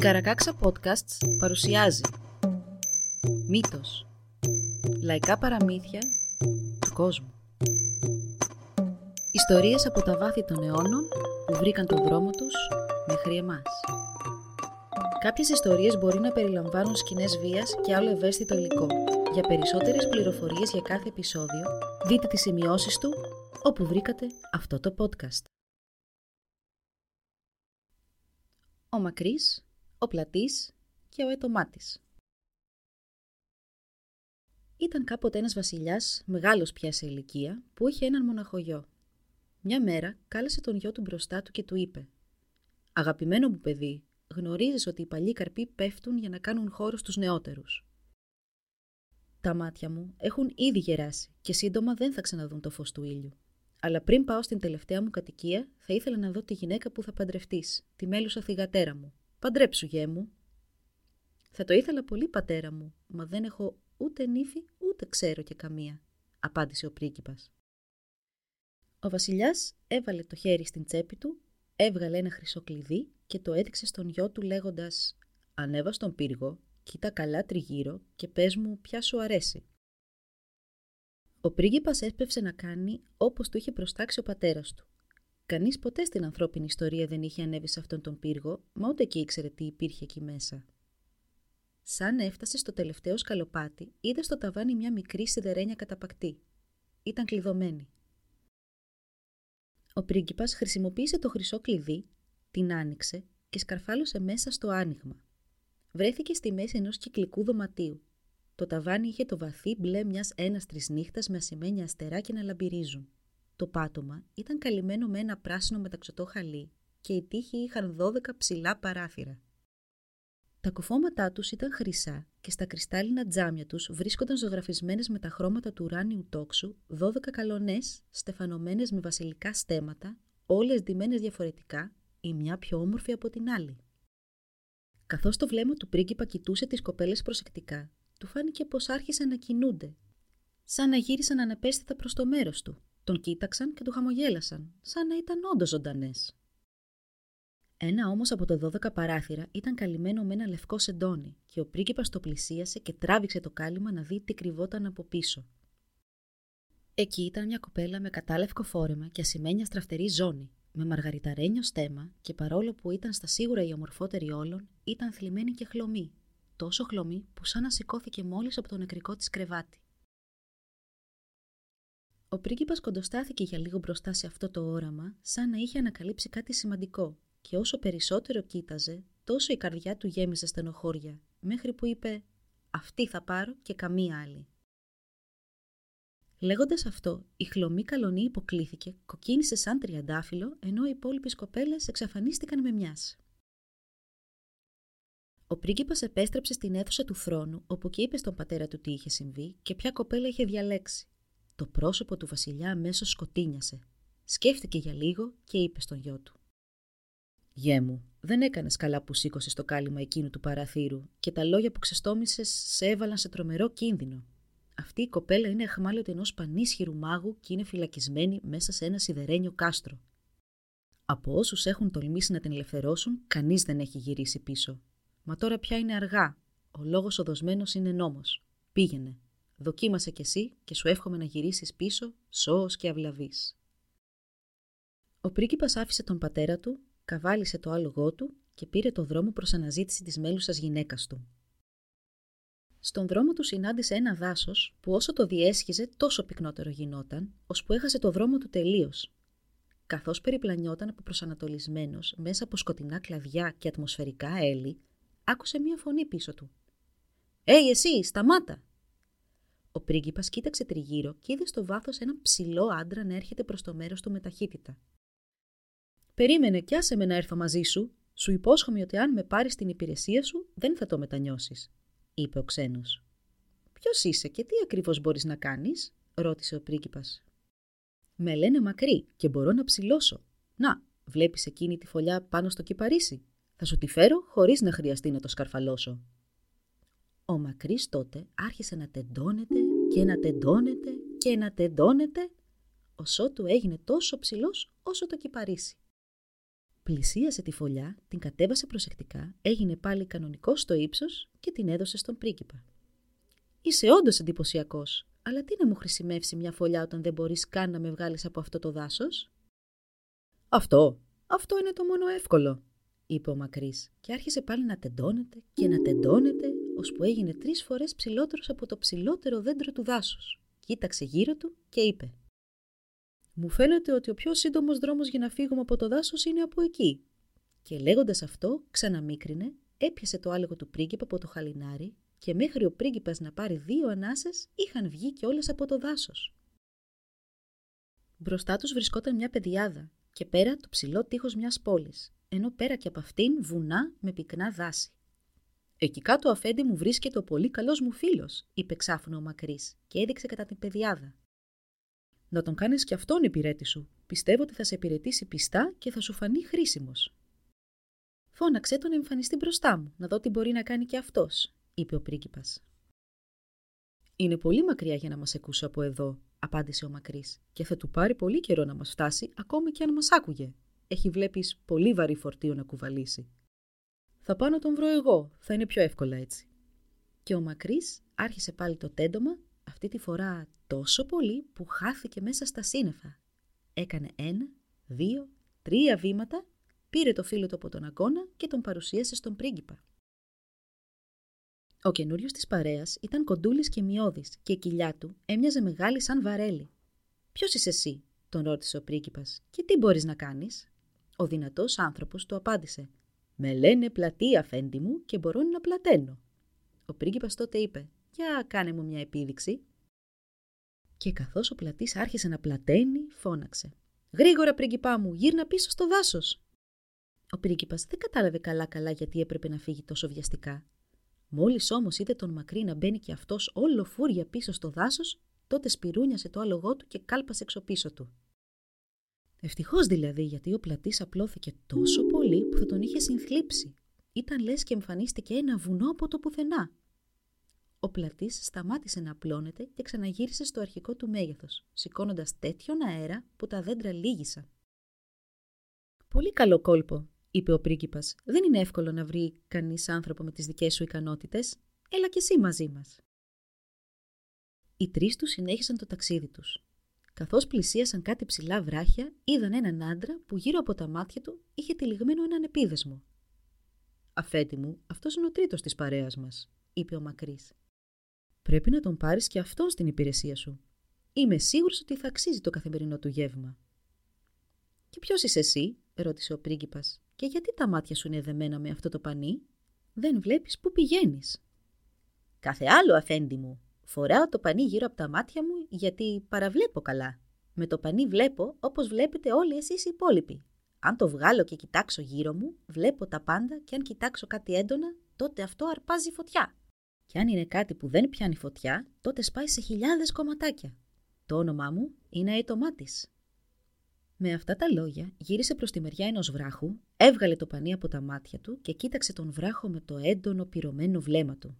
Καρακάξα Podcasts παρουσιάζει Μύθος Λαϊκά παραμύθια του κόσμου Ιστορίες από τα βάθη των αιώνων που βρήκαν τον δρόμο τους μέχρι εμάς. Κάποιες ιστορίες μπορεί να περιλαμβάνουν σκηνές βίας και άλλο ευαίσθητο υλικό. Για περισσότερες πληροφορίες για κάθε επεισόδιο, δείτε τις σημειώσεις του όπου βρήκατε αυτό το podcast. Ο Μακρύς ο Πλατής και ο Ετωμάτης. Ήταν κάποτε ένας βασιλιάς, μεγάλος πια σε ηλικία, που είχε έναν μοναχογιό. Μια μέρα κάλεσε τον γιο του μπροστά του και του είπε «Αγαπημένο μου παιδί, γνωρίζεις ότι οι παλιοί καρποί πέφτουν για να κάνουν χώρο στους νεότερους. Τα μάτια μου έχουν ήδη γεράσει και σύντομα δεν θα ξαναδούν το φως του ήλιου. Αλλά πριν πάω στην τελευταία μου κατοικία, θα ήθελα να δω τη γυναίκα που θα παντρευτείς, τη μέλουσα θυγατέρα μου, Παντρέψου, γέ μου. Θα το ήθελα πολύ, πατέρα μου, μα δεν έχω ούτε νύφη, ούτε ξέρω και καμία, απάντησε ο πρίγκιπας. Ο βασιλιάς έβαλε το χέρι στην τσέπη του, έβγαλε ένα χρυσό κλειδί και το έδειξε στον γιο του λέγοντας «Ανέβα στον πύργο, κοίτα καλά τριγύρω και πες μου ποια σου αρέσει». Ο πρίγκιπας έσπευσε να κάνει όπως του είχε προστάξει ο πατέρας του. Κανείς ποτέ στην ανθρώπινη ιστορία δεν είχε ανέβει σε αυτόν τον πύργο, μα ούτε και ήξερε τι υπήρχε εκεί μέσα. Σαν έφτασε στο τελευταίο σκαλοπάτι, είδε στο ταβάνι μια μικρή σιδερένια καταπακτή. Ήταν κλειδωμένη. Ο πρίγκιπας χρησιμοποίησε το χρυσό κλειδί, την άνοιξε και σκαρφάλωσε μέσα στο άνοιγμα. Βρέθηκε στη μέση ενός κυκλικού δωματίου. Το ταβάνι είχε το βαθύ μπλε μιας έναστρης νύχτας με ασημένια αστεράκια να λαμπυρίζουν. Το πάτωμα ήταν καλυμμένο με ένα πράσινο μεταξωτό χαλί και οι τείχοι είχαν 12 ψηλά παράθυρα. Τα κουφώματά τους ήταν χρυσά και στα κρυστάλλινα τζάμια τους βρίσκονταν ζωγραφισμένες με τα χρώματα του ουράνιου τόξου 12 καλονές στεφανωμένες με βασιλικά στέματα, όλες ντυμένες διαφορετικά, η μια πιο όμορφη από την άλλη. Καθώς το βλέμμα του πρίγκιπα κοιτούσε τις κοπέλες προσεκτικά, του φάνηκε πως άρχισαν να κινούνται, σαν να γύρισαν ανεπαίσθητα προς το μέρος του. Τον κοίταξαν και του χαμογέλασαν, σαν να ήταν όντως ζωντανές. Ένα όμως από τα δώδεκα παράθυρα ήταν καλυμμένο με ένα λευκό σεντόνι και ο πρίγκιπας το πλησίασε και τράβηξε το κάλυμα να δει τι κρυβόταν από πίσω. Εκεί ήταν μια κοπέλα με κατάλευκο φόρεμα και ασημένια στραφτερή ζώνη, με μαργαριταρένιο στέμα και παρόλο που ήταν στα σίγουρα η ομορφότερη όλων, ήταν θλιμμένη και χλωμή, τόσο χλωμή που σαν να σηκώθηκε μόλις από το νεκρικό της κρεβάτι. Ο πρίγκιπας κοντοστάθηκε για λίγο μπροστά σε αυτό το όραμα, σαν να είχε ανακαλύψει κάτι σημαντικό και όσο περισσότερο κοίταζε, τόσο η καρδιά του γέμιζε στενοχώρια, μέχρι που είπε «Αυτή θα πάρω και καμία άλλη». Λέγοντας αυτό, η χλωμή καλονή υποκλήθηκε, κοκκίνησε σαν τριαντάφυλλο, ενώ οι υπόλοιπες κοπέλες εξαφανίστηκαν με μιας. Ο πρίγκιπας επέστρεψε στην αίθουσα του θρόνου, όπου και είπε στον πατέρα του τι είχε συμβεί και ποια κοπέλα είχε διαλέξει. Το πρόσωπο του βασιλιά αμέσως σκοτίνιασε. Σκέφτηκε για λίγο και είπε στον γιο του. Γέ μου, δεν έκανες καλά που σήκωσες το κάλυμα εκείνου του παραθύρου και τα λόγια που ξεστόμησες σε έβαλαν σε τρομερό κίνδυνο. Αυτή η κοπέλα είναι αχμάλωτη ενός πανίσχυρου μάγου και είναι φυλακισμένη μέσα σε ένα σιδερένιο κάστρο. Από όσους έχουν τολμήσει να την ελευθερώσουν, κανείς δεν έχει γυρίσει πίσω. Μα τώρα πια είναι αργά. Ο λόγος οδοσμένος είναι νόμος. Πήγαινε. Δοκίμασε κι εσύ και σου εύχομαι να γυρίσεις πίσω σώος και αυλαβής. Ο πρίγκιπας άφησε τον πατέρα του, καβάλισε το άλογό του και πήρε το δρόμο προς αναζήτηση της μέλουσας γυναίκας του. Στον δρόμο του συνάντησε ένα δάσος που όσο το διέσχιζε τόσο πυκνότερο γινόταν, ώσπου έχασε το δρόμο του τελείως. Καθώς περιπλανιόταν από προσανατολισμένος μέσα από σκοτεινά κλαδιά και ατμοσφαιρικά έλλη, άκουσε μία φωνή πίσω του. «Έι εσύ, σταμάτα!» Ο πρίγκιπας κοίταξε τριγύρω και είδε στο βάθος έναν ψηλό άντρα να έρχεται προς το μέρος του με ταχύτητα. Περίμενε κι άσε με να έρθω μαζί σου. Σου υπόσχομαι ότι αν με πάρεις στην υπηρεσία σου, δεν θα το μετανιώσεις, είπε ο ξένος. Ποιος είσαι και τι ακριβώς μπορείς να κάνεις, ρώτησε ο πρίγκιπας. Με λένε μακρύ και μπορώ να ψηλώσω. Να, βλέπεις εκείνη τη φωλιά πάνω στο κυπαρίσι. Θα σου τη φέρω χωρίς να χρειαστεί να το σκαρφαλώσω. Ο Μακρύς τότε άρχισε να τεντώνεται και να τεντώνεται και να τεντώνεται, ώσο του έγινε τόσο ψηλός όσο το κυπαρίσι. Πλησίασε τη φωλιά, την κατέβασε προσεκτικά, έγινε πάλι κανονικός στο ύψος και την έδωσε στον πρίγκιπα. Είσαι όντως εντυπωσιακός, αλλά τι να μου χρησιμεύσει μια φωλιά όταν δεν μπορείς καν να με βγάλεις από αυτό το δάσος; Αυτό, αυτό είναι το μόνο εύκολο, είπε ο Μακρύς και άρχισε πάλι να τεντώνεται και να τεντώνεται, ώσπου έγινε τρεις φορές ψηλότερος από το ψηλότερο δέντρο του δάσους. Κοίταξε γύρω του και είπε: Μου φαίνεται ότι ο πιο σύντομος δρόμος για να φύγουμε από το δάσος είναι από εκεί. Και λέγοντας αυτό, ξαναμίκρινε, έπιασε το άλογο του πρίγκιπα από το χαλινάρι και μέχρι ο πρίγκιπας να πάρει δύο ανάσες είχαν βγει και όλες από το δάσος. Μπροστά τους βρισκόταν μια πεδιάδα και πέρα το ψηλό τείχος μιας πόλης, ενώ πέρα και από αυτήν βουνά με πυκνά δάση. Εκεί κάτω αφέντη μου βρίσκεται ο πολύ καλός μου φίλος, είπε ξάφνο ο Μακρύς και έδειξε κατά την πεδιάδα. Να τον κάνεις κι αυτόν υπηρέτη σου. Πιστεύω ότι θα σε υπηρετήσει πιστά και θα σου φανεί χρήσιμος. Φώναξε τον εμφανιστεί μπροστά μου, να δω τι μπορεί να κάνει κι αυτός, είπε ο πρίγκιπας. Είναι πολύ μακριά για να μας ακούσει από εδώ, απάντησε ο Μακρύς, και θα του πάρει πολύ καιρό να μας φτάσει, ακόμη και αν μας άκουγε. Έχει βλέπεις πολύ βαρύ φορτίο να κουβαλήσει. Θα πάω να τον βρω εγώ, θα είναι πιο εύκολα έτσι. Και ο Μακρύς άρχισε πάλι το τέντομα, αυτή τη φορά τόσο πολύ που χάθηκε μέσα στα σύννεφα. Έκανε ένα, δύο, τρία βήματα, πήρε το φίλο του από τον αγώνα και τον παρουσίασε στον πρίγκιπα. Ο καινούριος της παρέας ήταν κοντούλης και μειώδης και η κοιλιά του έμοιαζε μεγάλη σαν βαρέλι. Ποιος είσαι εσύ, τον ρώτησε ο πρίγκιπας, και τι μπορείς να κάνεις; Ο δυνατός άνθρωπος του απάντησε: Με λένε πλατεία, αφέντη μου, και μπορώ να πλαταίνω. Ο πρίγκιπας τότε είπε: Για κάνε μου μια επίδειξη. Και καθώς ο πλατής άρχισε να πλαταίνει, φώναξε: Γρήγορα, πρίγκιπά μου, γύρνα πίσω στο δάσος. Ο πρίγκιπας δεν κατάλαβε καλά-καλά γιατί έπρεπε να φύγει τόσο βιαστικά Μόλις όμως είδε τον μακρύ να μπαίνει και αυτός όλο φούρια πίσω στο δάσος, τότε σπυρούνιασε το άλογό του και κάλπασε έξω πίσω του. Ευτυχώς δηλαδή, γιατί ο πλατής απλώθηκε τόσο πολύ που θα τον είχε συνθλίψει. Ήταν λες και εμφανίστηκε ένα βουνό από το πουθενά. Ο πλατής σταμάτησε να απλώνεται και ξαναγύρισε στο αρχικό του μέγεθος, σηκώνοντας τέτοιον αέρα που τα δέντρα λύγησαν. Πολύ καλό κόλπο, είπε ο πρίγκιπας. Δεν είναι εύκολο να βρει κανείς άνθρωπο με τις δικές σου ικανότητες. Έλα κι εσύ μαζί μας. Οι τρεις τους συνέχισαν το ταξίδι τους. Καθώς πλησίασαν κάτι ψηλά βράχια, είδαν έναν άντρα που γύρω από τα μάτια του είχε τυλιγμένο έναν επίδεσμο. Αφέντη μου, αυτός είναι ο τρίτος της παρέας μας, είπε ο Μακρύς. Πρέπει να τον πάρεις και αυτόν στην υπηρεσία σου. Είμαι σίγουρος ότι θα αξίζει το καθημερινό του γεύμα. Και ποιος είσαι εσύ, ρώτησε ο πρίγκιπας. Και γιατί τα μάτια σου είναι δεμένα με αυτό το πανί, δεν βλέπεις πού πηγαίνεις. Κάθε άλλο, αφέντη μου. Φοράω το πανί γύρω από τα μάτια μου γιατί παραβλέπω καλά. Με το πανί βλέπω όπως βλέπετε όλοι εσείς οι υπόλοιποι. Αν το βγάλω και κοιτάξω γύρω μου, βλέπω τα πάντα και αν κοιτάξω κάτι έντονα, τότε αυτό αρπάζει φωτιά. Και αν είναι κάτι που δεν πιάνει φωτιά, τότε σπάει σε χιλιάδες κομματάκια. Το όνομά μου είναι Αιτομάτης. Με αυτά τα λόγια γύρισε προς τη μεριά ενός βράχου, έβγαλε το πανί από τα μάτια του και κοίταξε τον βράχο με το έντονο πυρωμένο βλέμμα του.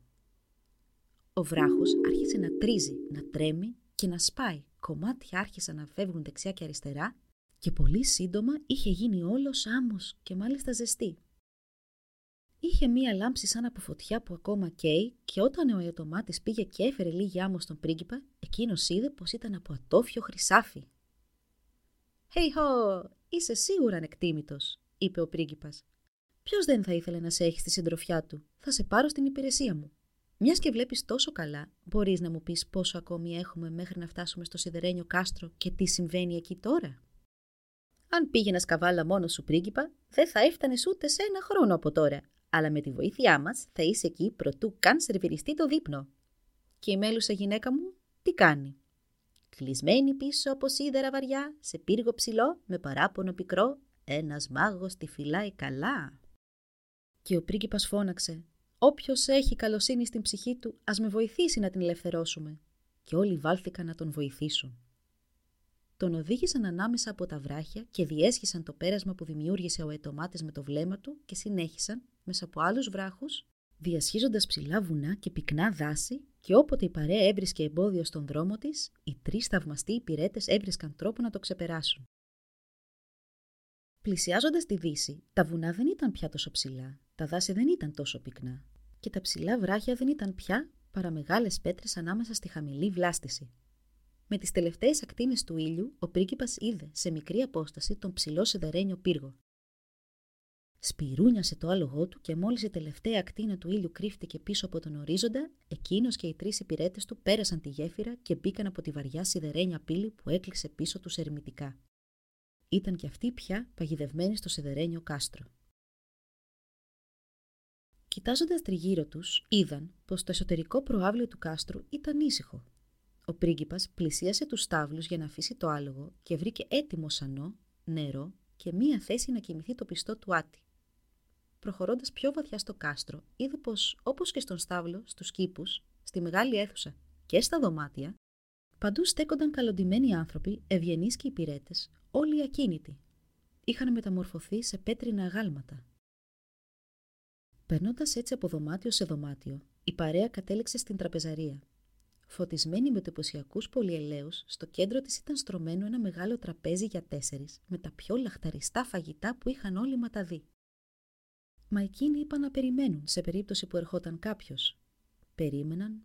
Ο βράχος άρχισε να τρίζει, να τρέμει και να σπάει. Κομμάτια άρχισαν να φεύγουν δεξιά και αριστερά και πολύ σύντομα είχε γίνει όλος άμμος και μάλιστα ζεστή. Είχε μία λάμψη σαν από φωτιά που ακόμα καίει και όταν ο Αιτομάτης πήγε και έφερε λίγη άμμο στον πρίγκιπα, εκείνος είδε πως ήταν από ατόφιο χρυσάφι. «Hey ho, είσαι σίγουρα ανεκτήμητος», είπε ο πρίγκιπας. Ποιος δεν θα ήθελε να σε έχει στη συντροφιά του, θα σε πάρω στην υπηρεσία μου. Μιας και βλέπεις τόσο καλά, μπορείς να μου πεις πόσο ακόμη έχουμε μέχρι να φτάσουμε στο σιδερένιο κάστρο και τι συμβαίνει εκεί τώρα; Αν πήγαινα σκαβάλα μόνος σου πρίγκιπα, δεν θα έφτανες ούτε σε ένα χρόνο από τώρα, αλλά με τη βοήθειά μας θα είσαι εκεί προτού καν σερβιριστεί το δείπνο. Και η μέλουσα γυναίκα μου τι κάνει; Κλεισμένη πίσω από σίδερα βαριά, σε πύργο ψηλό, με παράπονο πικρό, ένας μάγος τη φυλάει καλά. Και ο πρίγκιπας φώναξε «Όποιος έχει καλοσύνη στην ψυχή του, ας με βοηθήσει να την ελευθερώσουμε». Και όλοι βάλθηκαν να τον βοηθήσουν. Τον οδήγησαν ανάμεσα από τα βράχια και διέσχισαν το πέρασμα που δημιούργησε ο ετομάτης με το βλέμμα του και συνέχισαν, μέσα από άλλους βράχους, διασχίζοντας ψηλά βουνά και πυκνά δάση και όποτε η παρέα έβρισκε εμπόδιο στον δρόμο της, οι τρεις θαυμαστοί υπηρέτες έβρισκαν τρόπο να το ξεπεράσουν. Πλησιάζοντας τη Δύση, τα βουνά δεν ήταν πια τόσο ψηλά, τα δάση δεν ήταν τόσο πυκνά και τα ψηλά βράχια δεν ήταν πια παρά μεγάλες πέτρες ανάμεσα στη χαμηλή βλάστηση. Με τις τελευταίες ακτίνες του ήλιου, ο πρίγκιπας είδε σε μικρή απόσταση τον ψηλό σιδερένιο πύργο. Σπυρούνιασε το άλογό του και μόλις η τελευταία ακτίνα του ήλιου κρύφτηκε πίσω από τον ορίζοντα, εκείνος και οι τρεις υπηρέτες του πέρασαν τη γέφυρα και μπήκαν από τη βαριά σιδερένια πύλη που έκλεισε πίσω τους ερμητικά. Ήταν και αυτοί πια παγιδευμένοι στο σιδερένιο κάστρο. Κοιτάζοντας τριγύρω τους, είδαν πως το εσωτερικό προάβλιο του κάστρου ήταν ήσυχο. Ο πρίγκιπας πλησίασε τους στάβλους για να αφήσει το άλογο και βρήκε έτοιμο σανό, νερό και μία θέση να κοιμηθεί το πιστό του άτι. Προχωρώντας πιο βαθιά στο κάστρο, είδε πως, όπως και στον στάβλο, στους κήπους, στη μεγάλη αίθουσα και στα δωμάτια, παντού στέκονταν καλοντημένοι άνθρωποι, ευγενείς και υπηρέτες, όλοι ακίνητοι. Είχαν μεταμορφωθεί σε πέτρινα αγάλματα. Περνώντας έτσι από δωμάτιο σε δωμάτιο, η παρέα κατέληξε στην τραπεζαρία. Φωτισμένη με εντυπωσιακούς πολυελαίους, στο κέντρο της ήταν στρωμένο ένα μεγάλο τραπέζι για τέσσερις, με τα πιο λαχταριστά φαγητά που είχαν όλοι ματαδεί. Μα εκείνοι είπαν να περιμένουν σε περίπτωση που ερχόταν κάποιος. Περίμεναν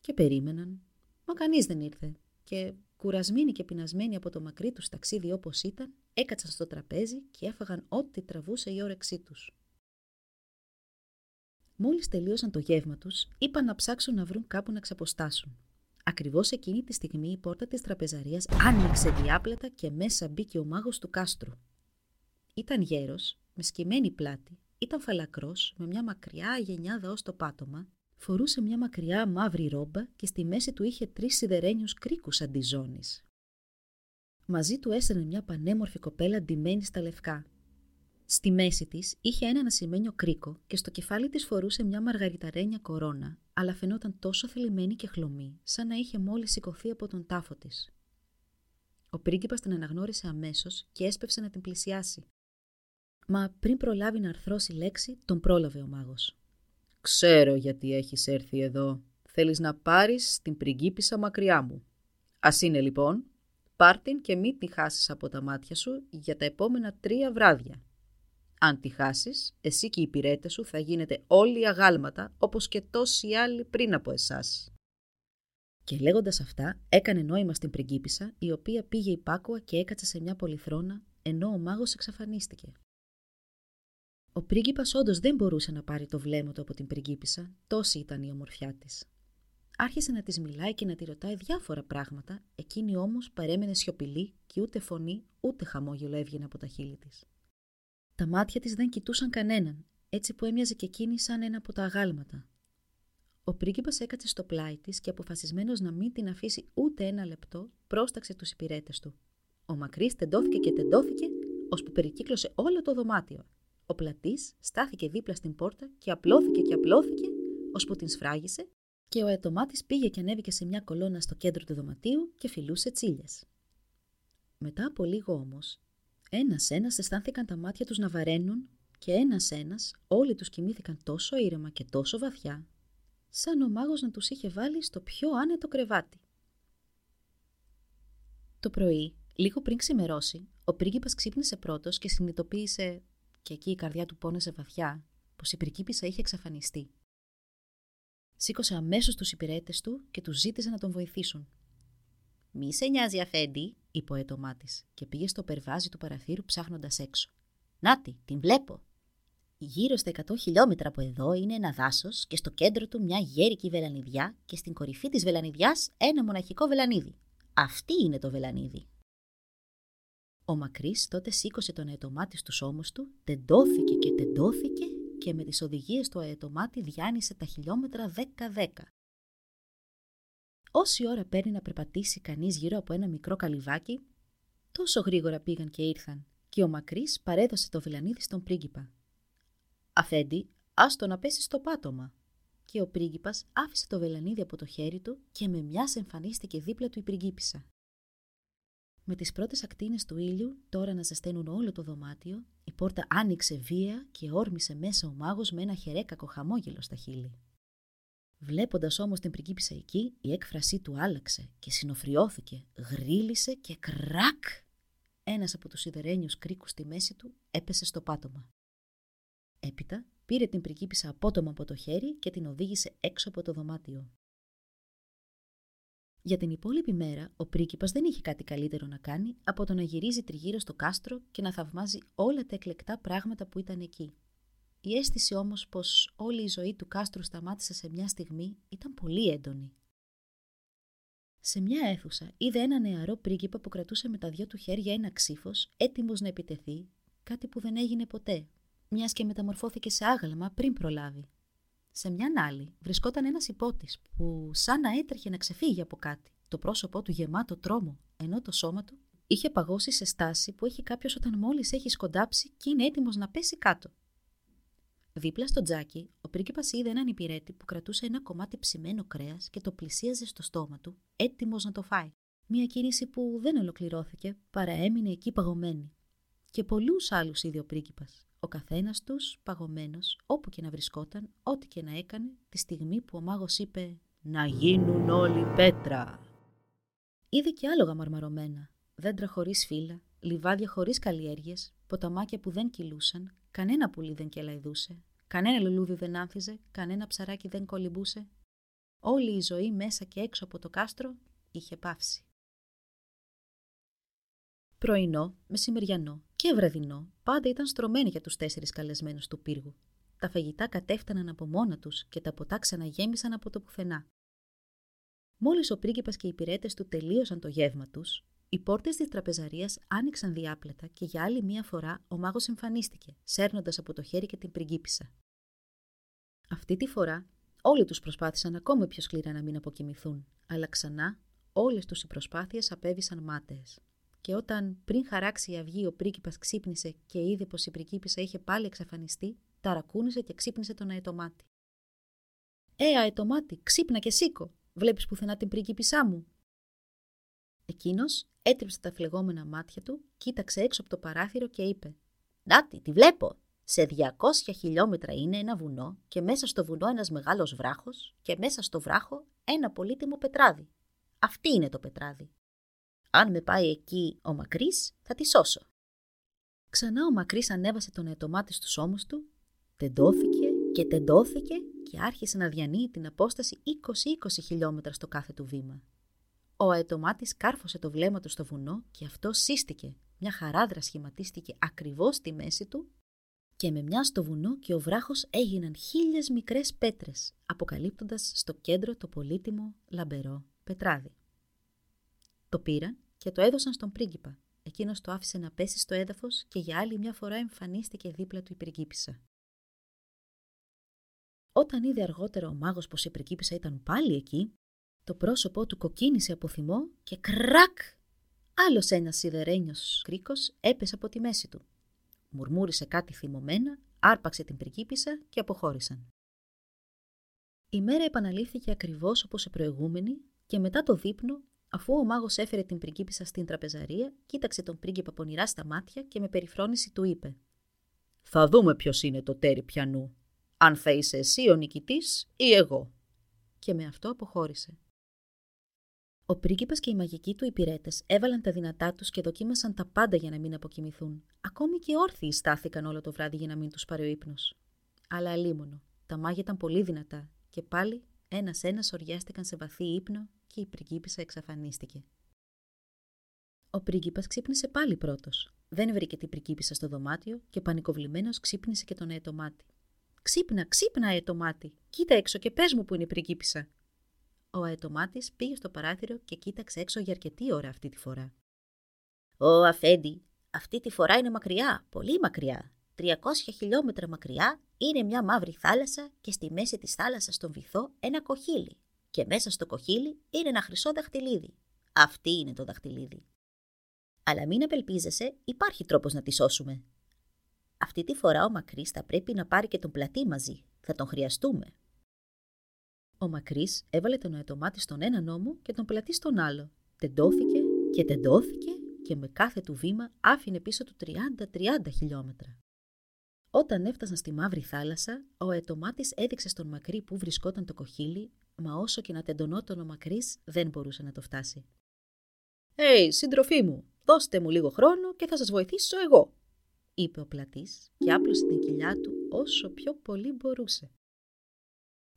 και περίμεναν, μα κανείς δεν ήρθε. Και κουρασμένοι και πεινασμένοι από το μακρύ τους ταξίδι όπως ήταν, έκατσαν στο τραπέζι και έφαγαν ό,τι τραβούσε η όρεξή τους. Μόλις τελείωσαν το γεύμα τους, είπαν να ψάξουν να βρουν κάπου να ξαποστάσουν. Ακριβώς εκείνη τη στιγμή η πόρτα της τραπεζαρίας άνοιξε διάπλατα και μέσα μπήκε ο μάγος του κάστρου. Ήταν γέρος, με σκημένη πλάτη, ήταν φαλακρός, με μια μακριά γενιάδα ως το πάτωμα, φορούσε μια μακριά μαύρη ρόμπα και στη μέση του είχε τρεις σιδερένιους κρίκους αντιζώνης. Μαζί του έσαιρνε μια πανέμορφη κοπέλα ντυμένη στα λευκά, Στη μέση της είχε ένα ανασημένιο κρίκο και στο κεφάλι της φορούσε μια μαργαριταρένια κορώνα, αλλά φαινόταν τόσο θελημένη και χλωμή, σαν να είχε μόλις σηκωθεί από τον τάφο της. Ο πρίγκιπας την αναγνώρισε αμέσως και έσπευσε να την πλησιάσει. Μα πριν προλάβει να αρθρώσει λέξη, τον πρόλαβε ο μάγος. Ξέρω γιατί έχεις έρθει εδώ. Θέλεις να πάρεις την πριγκίπισσα μακριά μου. Α είναι λοιπόν, πάρ την και μην τη χάσεις από τα μάτια σου για τα επόμενα τρία βράδια. Αν τη χάσεις, εσύ και οι υπηρέτες σου θα γίνετε όλοι αγάλματα, όπως και τόσοι άλλοι πριν από εσάς. Και λέγοντας αυτά, έκανε νόημα στην πριγκίπισσα, η οποία πήγε υπάκουα και έκατσε σε μια πολυθρόνα, ενώ ο μάγος εξαφανίστηκε. Ο πρίγκιπας όντως δεν μπορούσε να πάρει το βλέμμα του από την πριγκίπισσα, τόση ήταν η ομορφιά της. Άρχισε να της μιλάει και να τη ρωτάει διάφορα πράγματα, εκείνη όμως παρέμενε σιωπηλή και ούτε φωνή ούτε χαμόγελο έβγαινε από τα χείλη της. Τα μάτια της δεν κοιτούσαν κανέναν, έτσι που έμοιαζε και εκείνη σαν ένα από τα αγάλματα. Ο πρίγκιπας έκατσε στο πλάι της και αποφασισμένος να μην την αφήσει ούτε ένα λεπτό, πρόσταξε τους υπηρέτες του. Ο μακρύς τεντώθηκε και τεντώθηκε, ώσπου περικύκλωσε όλο το δωμάτιο. Ο πλατής στάθηκε δίπλα στην πόρτα και απλώθηκε και απλώθηκε, ώσπου την σφράγισε και ο ετομάτης πήγε και ανέβηκε σε μια κολόνα στο κέντρο του δωματίου και φιλούσε τσίλιες. Μετά από λίγο όμως, ένα-ένα αισθάνθηκαν τα μάτια τους να βαραίνουν και ένα-ένα όλοι τους κοιμήθηκαν τόσο ήρεμα και τόσο βαθιά, σαν ο μάγος να τους είχε βάλει στο πιο άνετο κρεβάτι. Το πρωί, λίγο πριν ξημερώσει, ο πρίγκιπας ξύπνησε πρώτος και συνειδητοποίησε, και εκεί η καρδιά του πόνεσε βαθιά, πως η πριγκίπισσα είχε εξαφανιστεί. Σήκωσε αμέσως τους υπηρέτες του και τους ζήτησε να τον βοηθήσουν. Μη σε νοιάζει, Αφέντη, είπε ο έτομά της και πήγε στο περβάζι του παραθύρου ψάχνοντας έξω. Νάτι, την βλέπω. Γύρω στα 100 χιλιόμετρα από εδώ είναι ένα δάσος και στο κέντρο του μια γέρικη βελανιδιά και στην κορυφή της βελανιδιάς ένα μοναχικό βελανίδι. Αυτή είναι το βελανίδι. Ο Μακρύς τότε σήκωσε τον αετομάτι στους ώμους του, τεντώθηκε και τεντώθηκε και με τις οδηγίες του αετομάτι διάνυσε τα χιλιόμετρα 10-10. Όση ώρα παίρνει να περπατήσει κανείς γύρω από ένα μικρό καλυβάκι, τόσο γρήγορα πήγαν και ήρθαν, και ο Μακρύς παρέδωσε το βελανίδι στον πρίγκιπα. Αφέντη, άστο να πέσεις στο πάτωμα. Και ο πρίγκιπας άφησε το βελανίδι από το χέρι του και με μιας εμφανίστηκε δίπλα του η πριγκίπισσα. Με τις πρώτες ακτίνες του ήλιου, τώρα να ζεσταίνουν όλο το δωμάτιο, η πόρτα άνοιξε βία και όρμησε μέσα ο μάγος με ένα χερέκακο χαμόγελο στα χείλη. Βλέποντας όμως την πριγκίπισσα εκεί, η έκφρασή του άλλαξε και συνοφριώθηκε, γρίλησε και κρακ. ένας από τους σιδερένιους κρίκους στη μέση του έπεσε στο πάτωμα. Έπειτα πήρε την πριγκίπισσα απότομα από το χέρι και την οδήγησε έξω από το δωμάτιο. Για την υπόλοιπη μέρα, ο πρίγκιπας δεν είχε κάτι καλύτερο να κάνει από το να γυρίζει τριγύρω στο κάστρο και να θαυμάζει όλα τα εκλεκτά πράγματα που ήταν εκεί. Η αίσθηση όμως πως όλη η ζωή του κάστρου σταμάτησε σε μια στιγμή ήταν πολύ έντονη. Σε μια αίθουσα είδε ένα νεαρό πρίγκιπα που κρατούσε με τα δυο του χέρια ένα ξύφος, έτοιμος να επιτεθεί, κάτι που δεν έγινε ποτέ, μιας και μεταμορφώθηκε σε άγαλμα πριν προλάβει. Σε μια άλλη βρισκόταν ένας υπότης που, σαν να έτρεχε να ξεφύγει από κάτι, το πρόσωπό του γεμάτο τρόμο, ενώ το σώμα του είχε παγώσει σε στάση που έχει κάποιος όταν μόλις έχει σκοντάψει και είναι έτοιμος να πέσει κάτω. Δίπλα στο τζάκι, ο πρίγκιπας είδε έναν υπηρέτη που κρατούσε ένα κομμάτι ψημένο κρέας και το πλησίαζε στο στόμα του, έτοιμος να το φάει. Μία κίνηση που δεν ολοκληρώθηκε, παρά έμεινε εκεί παγωμένη. Και πολλούς άλλους είδε ο πρίγκιπας. Ο καθένας τους παγωμένος, όπου και να βρισκόταν, ό,τι και να έκανε, τη στιγμή που ο μάγος είπε «Να γίνουν όλοι πέτρα». Είδε και άλογα μαρμαρωμένα, δέντρα χωρίς φύλλα, λιβάδια χωρίς καλλιέργειες, ποταμάκια που δεν κυλούσαν, κανένα πουλί δεν κελαϊδούσε, κανένα λουλούδι δεν άνθιζε, κανένα ψαράκι δεν κολυμπούσε. Όλη η ζωή μέσα και έξω από το κάστρο είχε πάυσει. Πρωινό, μεσημεριανό και βραδινό πάντα ήταν στρωμένοι για τους τέσσερις καλεσμένους του πύργου. Τα φαγητά κατέφταναν από μόνα τους και τα ποτά ξαναγέμισαν από το πουθενά. Μόλις ο πρίγκιπας και οι υπηρέτε του τελείωσαν το γεύμα τους, οι πόρτες της τραπεζαρίας άνοιξαν διάπλατα και για άλλη μία φορά ο μάγος εμφανίστηκε, σέρνοντας από το χέρι και την πριγκίπισσα. Αυτή τη φορά όλοι τους προσπάθησαν ακόμη πιο σκληρά να μην αποκοιμηθούν, αλλά ξανά όλες τους οι προσπάθειες απέβησαν μάταιες. Και όταν πριν χαράξει η αυγή ο πρίγκιπας ξύπνησε και είδε πως η πριγκίπισσα είχε πάλι εξαφανιστεί, ταρακούνησε και ξύπνησε τον αετομάτι. Ε, αετομάτι, ξύπνα και σήκω! Βλέπεις πουθενά την πριγκίπισσά μου, Εκείνος έτριψε τα φλεγόμενα μάτια του, κοίταξε έξω από το παράθυρο και είπε: Νάτι, τη βλέπω. Σε 200 χιλιόμετρα είναι ένα βουνό και μέσα στο βουνό ένας μεγάλος βράχος και μέσα στο βράχο ένα πολύτιμο πετράδι. Αυτή είναι το πετράδι. Αν με πάει εκεί ο Μακρύς, θα τη σώσω. Ξανά ο Μακρύς ανέβασε τον ετομάτι στους ώμους του, τεντώθηκε και τεντώθηκε και άρχισε να διανύει την απόσταση 20-20 χιλιόμετρα στο κάθε του βήμα. Ο αετομάτης κάρφωσε το βλέμμα του στο βουνό και αυτό σύστηκε. Μια χαράδρα σχηματίστηκε ακριβώς στη μέση του και με μια στο βουνό και ο βράχος έγιναν χίλιες μικρές πέτρες, αποκαλύπτοντας στο κέντρο το πολύτιμο λαμπερό πετράδι. Το πήραν και το έδωσαν στον πρίγκιπα. Εκείνος το άφησε να πέσει στο έδαφος και για άλλη μια φορά εμφανίστηκε δίπλα του η πριγκίπισσα. Όταν είδε αργότερα ο μάγος πως η πριγκίπισσα ήταν πάλι εκεί, το πρόσωπό του κοκκίνησε από θυμό και κρακ! Άλλος ένας σιδερένιος κρίκος έπεσε από τη μέση του. Μουρμούρισε κάτι θυμωμένα, άρπαξε την πρικίπισσα και αποχώρησαν. Η μέρα επαναλήφθηκε ακριβώς όπως η προηγούμενη και μετά το δείπνο, αφού ο μάγος έφερε την πριγκίπισσα στην τραπεζαρία, κοίταξε τον πρίγκιπα πονηρά στα μάτια και με περιφρόνηση του είπε «Θα δούμε ποιος είναι το τέρι πιανού, αν θα είσαι εσύ ο νικητής ή εγώ». Και με αυτό αποχώρησε. Ο πρίγκιπας και οι μαγικοί του υπηρέτες έβαλαν τα δυνατά τους και δοκίμασαν τα πάντα για να μην αποκοιμηθούν. Ακόμη και όρθιοι στάθηκαν όλο το βράδυ για να μην τους πάρει ο ύπνος. Αλλά αλίμονο. Τα μάγια ήταν πολύ δυνατά και πάλι ένα-ένα οριάστηκαν σε βαθύ ύπνο και η πριγκίπισσα εξαφανίστηκε. Ο πρίγκιπα ξύπνησε πάλι πρώτος. Δεν βρήκε την πριγκίπισσα στο δωμάτιο και πανικοβλημένος ξύπνησε και τον αετομάτι. Ξύπνα, ξύπνα, αετομάτι! Κοίτα έξω και πες μου που είναι η πριγκίπισσα, ο αετομάτη πήγε στο παράθυρο και κοίταξε έξω για αρκετή ώρα αυτή τη φορά. Ω Αφέντη, αυτή τη φορά είναι μακριά, πολύ μακριά. 300 χιλιόμετρα μακριά είναι μια μαύρη θάλασσα και στη μέση της θάλασσας στον βυθό ένα κοχύλι. Και μέσα στο κοχύλι είναι ένα χρυσό δαχτυλίδι. Αυτή είναι το δαχτυλίδι. Αλλά μην απελπίζεσαι, υπάρχει τρόπος να τη σώσουμε. Αυτή τη φορά ο Μακρύς θα πρέπει να πάρει και τον πλατή μαζί. Θα τον χρειαστούμε. Ο Μακρύς έβαλε τον αετομάτι στον ένα νόμο και τον πλατή στον άλλο. Τεντώθηκε και τεντώθηκε και με κάθε του βήμα άφηνε πίσω του 30-30 χιλιόμετρα. Όταν έφτασαν στη μαύρη θάλασσα, ο αετομάτης έδειξε στον Μακρύ που βρισκόταν το κοχύλι, μα όσο και να τεντωνόταν ο Μακρύς δεν μπορούσε να το φτάσει. «Έι, hey, σύντροφή μου, Δώστε μου λίγο χρόνο και θα σας βοηθήσω εγώ, είπε ο πλατής και άπλωσε την κοιλιά του όσο πιο πολύ μπορούσε.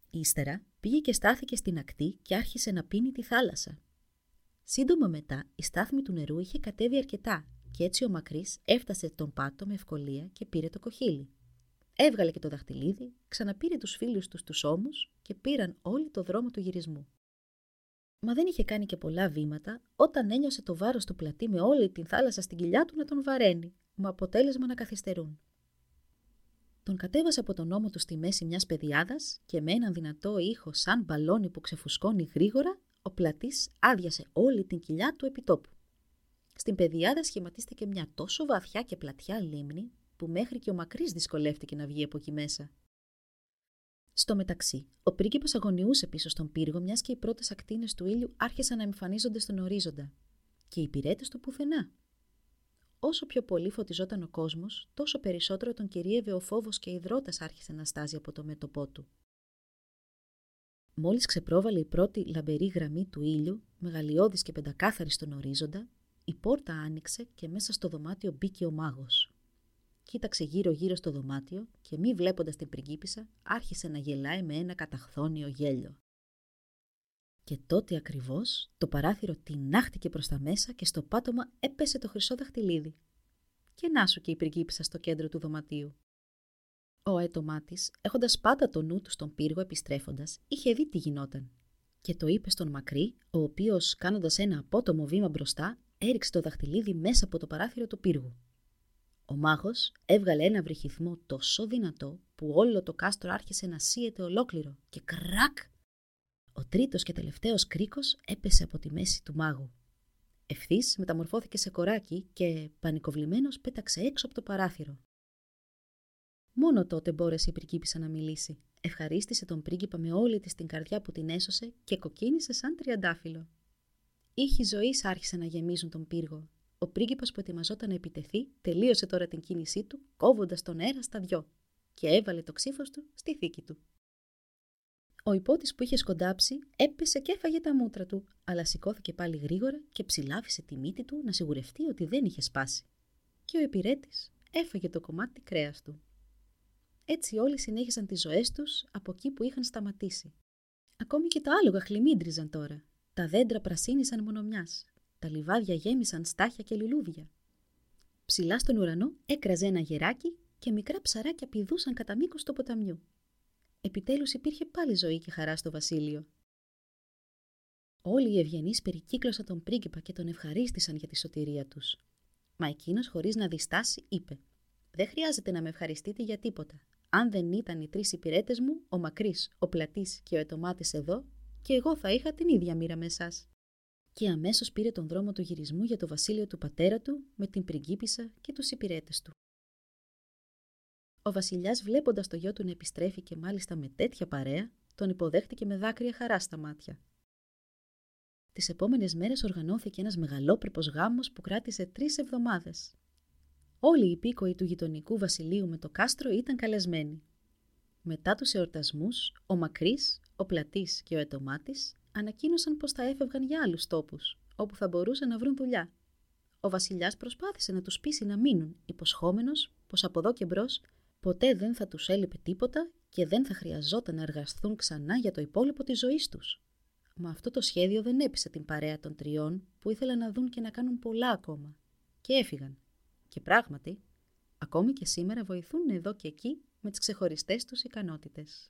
Ύστερα πήγε και στάθηκε στην ακτή και άρχισε να πίνει τη θάλασσα. Σύντομα μετά η στάθμη του νερού είχε κατέβει αρκετά και έτσι ο Μακρύς έφτασε τον πάτο με ευκολία και πήρε το κοχύλι. Έβγαλε και το δαχτυλίδι, ξαναπήρε τους φίλους τους στους ώμους και πήραν όλοι το δρόμο του γυρισμού. Μα δεν είχε κάνει και πολλά βήματα όταν ένιωσε το βάρος του πλατή με όλη την θάλασσα στην κοιλιά του να τον βαραίνει, με αποτέλεσμα να καθυστερούν. Τον κατέβασε από τον ώμο του στη μέση μιας πεδιάδας και με έναν δυνατό ήχο σαν μπαλόνι που ξεφουσκώνει γρήγορα, ο πλατής άδειασε όλη την κοιλιά του επιτόπου. Στην πεδιάδα σχηματίστηκε μια τόσο βαθιά και πλατιά λίμνη που μέχρι και ο Μακρύς δυσκολεύτηκε να βγει από εκεί μέσα. Στο μεταξύ, ο πρίγκιπας αγωνιούσε πίσω στον πύργο, μιας και οι πρώτες ακτίνες του ήλιου άρχισαν να εμφανίζονται στον ορίζοντα. Και οι πυρέτες του πουθενά. Όσο πιο πολύ φωτιζόταν ο κόσμος, τόσο περισσότερο τον κυρίευε ο φόβος και η δρότα άρχισε να στάζει από το μέτωπό του. Μόλις ξεπρόβαλε η πρώτη λαμπερή γραμμή του ήλιου, μεγαλειώδης και πεντακάθαρη στον ορίζοντα, η πόρτα άνοιξε και μέσα στο δωμάτιο μπήκε ο μάγος κοίταξε γύρω-γύρω στο δωμάτιο και μη βλέποντας την πριγκίπισσα, άρχισε να γελάει με ένα καταχθόνιο γέλιο. Και τότε ακριβώς το παράθυρο τεινάχτηκε προς τα μέσα και στο πάτωμα έπεσε το χρυσό δαχτυλίδι. Και να σου και η πριγκίπισσα στο κέντρο του δωματίου. Ο έτομά της, έχοντας πάντα το νου του στον πύργο επιστρέφοντας, είχε δει τι γινόταν. Και το είπε στον Μακρύ, ο οποίος, κάνοντας ένα απότομο βήμα μπροστά, έριξε το δαχτυλίδι μέσα από το παράθυρο του πύργου. Ο μάγος έβγαλε ένα βρυχυθμό τόσο δυνατό που όλο το κάστρο άρχισε να σύεται ολόκληρο και κρακ! Ο τρίτος και τελευταίος κρίκος έπεσε από τη μέση του μάγου. Ευθύς μεταμορφώθηκε σε κοράκι και πανικοβλημένος πέταξε έξω από το παράθυρο. Μόνο τότε μπόρεσε η πριγκίπισσα να μιλήσει. Ευχαρίστησε τον πρίγκιπα με όλη της την καρδιά που την έσωσε και κοκκίνησε σαν τριαντάφυλλο. Ήχοι ζωής άρχισε να γεμίζουν τον πύργο ο πρίγκιπας που ετοιμαζόταν να επιτεθεί τελείωσε τώρα την κίνησή του, κόβοντας τον αέρα στα δυο και έβαλε το ξύφος του στη θήκη του. Ο υπότης που είχε σκοντάψει έπεσε και έφαγε τα μούτρα του, αλλά σηκώθηκε πάλι γρήγορα και ψηλάφισε τη μύτη του να σιγουρευτεί ότι δεν είχε σπάσει. Και ο υπηρέτη έφαγε το κομμάτι κρέας του. Έτσι όλοι συνέχισαν τις ζωές τους από εκεί που είχαν σταματήσει. Ακόμη και τα άλογα χλιμίντριζαν τώρα. Τα δέντρα πρασίνησαν μονομιάς τα λιβάδια γέμισαν στάχια και λουλούδια. Ψηλά στον ουρανό έκραζε ένα γεράκι και μικρά ψαράκια πηδούσαν κατά μήκος του ποταμιού. Επιτέλους υπήρχε πάλι ζωή και χαρά στο βασίλειο. Όλοι οι ευγενείς περικύκλωσαν τον πρίγκιπα και τον ευχαρίστησαν για τη σωτηρία τους. Μα εκείνος, χωρίς να διστάσει, είπε: Δεν χρειάζεται να με ευχαριστείτε για τίποτα. Αν δεν ήταν οι τρεις υπηρέτες μου, ο Μακρύς, ο Πλατής και ο Ετομάτη εδώ, και εγώ θα είχα την ίδια μοίρα με εσάς και αμέσως πήρε τον δρόμο του γυρισμού για το βασίλειο του πατέρα του με την πριγκίπισσα και τους υπηρέτες του. Ο βασιλιάς, βλέποντας το γιο του να επιστρέφει και μάλιστα με τέτοια παρέα, τον υποδέχτηκε με δάκρυα χαρά στα μάτια. Τις επόμενες μέρες οργανώθηκε ένας μεγαλόπρεπος γάμος που κράτησε τρεις εβδομάδες. Όλοι οι υπήκοοι του γειτονικού βασιλείου με το κάστρο ήταν καλεσμένοι. Μετά τους εορτασμούς, ο Μακρύς, ο Πλατής και ο Ετομάτη ανακοίνωσαν πως θα έφευγαν για άλλους τόπους, όπου θα μπορούσαν να βρουν δουλειά. Ο Βασιλιάς προσπάθησε να τους πείσει να μείνουν, υποσχόμενος πως από εδώ και μπρος ποτέ δεν θα τους έλειπε τίποτα και δεν θα χρειαζόταν να εργαστούν ξανά για το υπόλοιπο της ζωής τους. Μα αυτό το σχέδιο δεν έπεισε την παρέα των τριών που ήθελαν να δουν και να κάνουν πολλά ακόμα. Και έφυγαν. Και πράγματι, ακόμη και σήμερα βοηθούν εδώ και εκεί με τις ξεχωριστές τους ικανότητες.